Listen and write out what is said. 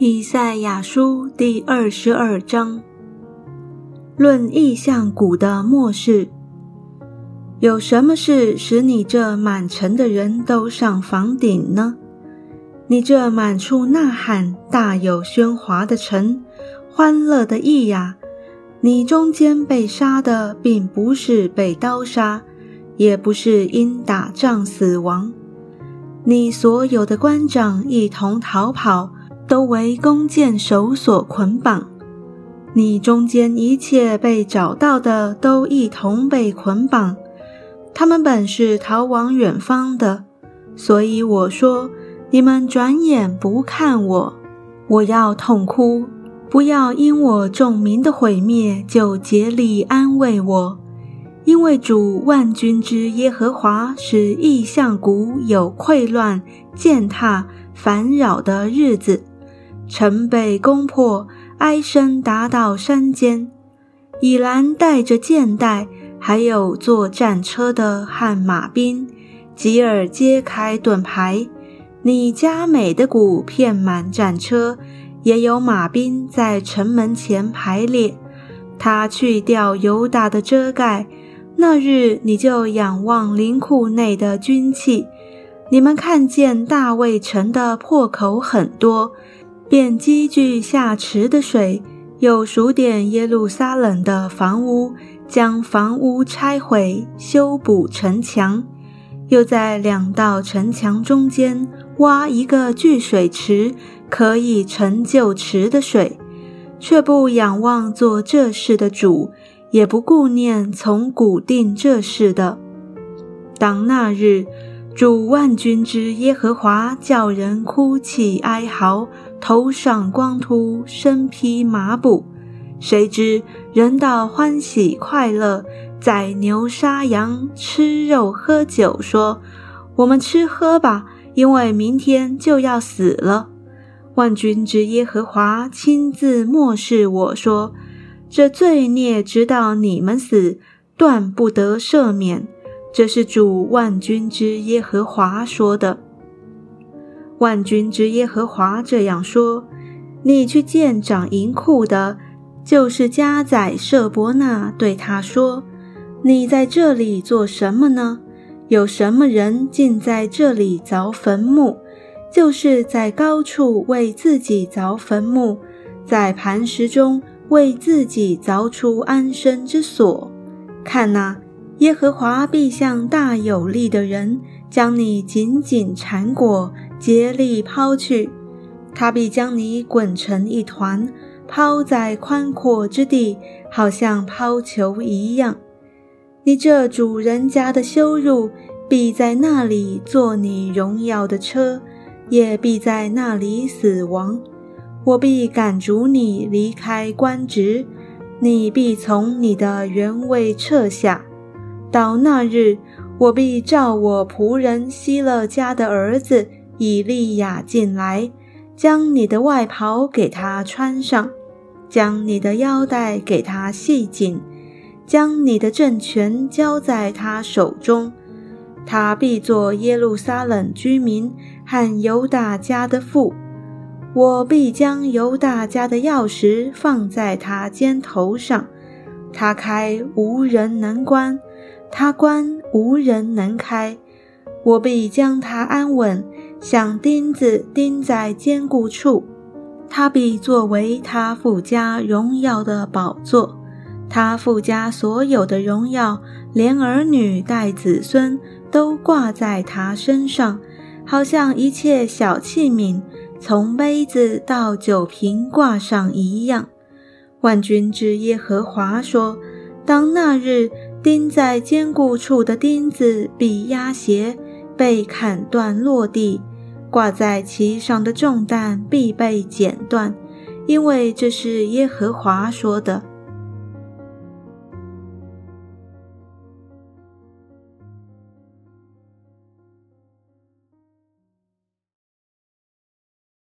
以赛亚书第二十二章，论意象谷的末世。有什么事使你这满城的人都上房顶呢？你这满处呐喊、大有喧哗的城，欢乐的意呀！你中间被杀的，并不是被刀杀，也不是因打仗死亡。你所有的官长一同逃跑。都为弓箭手所捆绑，你中间一切被找到的都一同被捆绑。他们本是逃往远方的，所以我说：你们转眼不看我，我要痛哭。不要因我众民的毁灭就竭力安慰我，因为主万军之耶和华使异象谷有溃乱、践踏、烦扰的日子。城被攻破，哀声达到山间。以兰带着箭袋，还有坐战车的和马兵。吉尔揭开盾牌，你加美的鼓片满战车，也有马兵在城门前排列。他去掉犹大的遮盖，那日你就仰望灵库内的军器。你们看见大卫城的破口很多。便积聚下池的水，又数点耶路撒冷的房屋，将房屋拆毁，修补城墙，又在两道城墙中间挖一个聚水池，可以成就池的水，却不仰望做这事的主，也不顾念从古定这事的。当那日。主万军之耶和华叫人哭泣哀嚎，头上光秃，身披麻布。谁知人道欢喜快乐，宰牛杀羊，吃肉喝酒，说：“我们吃喝吧，因为明天就要死了。”万军之耶和华亲自漠视我说：“这罪孽直到你们死，断不得赦免。”这是主万军之耶和华说的。万军之耶和华这样说：“你去见掌银库的，就是加宰舍伯纳，对他说：你在这里做什么呢？有什么人竟在这里凿坟墓？就是在高处为自己凿坟墓，在磐石中为自己凿出安身之所。看哪！”耶和华必向大有力的人将你紧紧缠裹，竭力抛去；他必将你滚成一团，抛在宽阔之地，好像抛球一样。你这主人家的羞辱必在那里做你荣耀的车，也必在那里死亡。我必赶逐你离开官职，你必从你的原位撤下。到那日，我必召我仆人希勒家的儿子以利亚进来，将你的外袍给他穿上，将你的腰带给他系紧，将你的政权交在他手中。他必做耶路撒冷居民和犹大家的父。我必将犹大家的钥匙放在他肩头上，他开无人能关。他关无人能开，我必将他安稳，像钉子钉在坚固处。他必作为他父家荣耀的宝座，他父家所有的荣耀，连儿女带子孙都挂在他身上，好像一切小器皿，从杯子到酒瓶挂上一样。万军之耶和华说：“当那日。”钉在坚固处的钉子必压斜，被砍断落地；挂在其上的重担必被剪断，因为这是耶和华说的。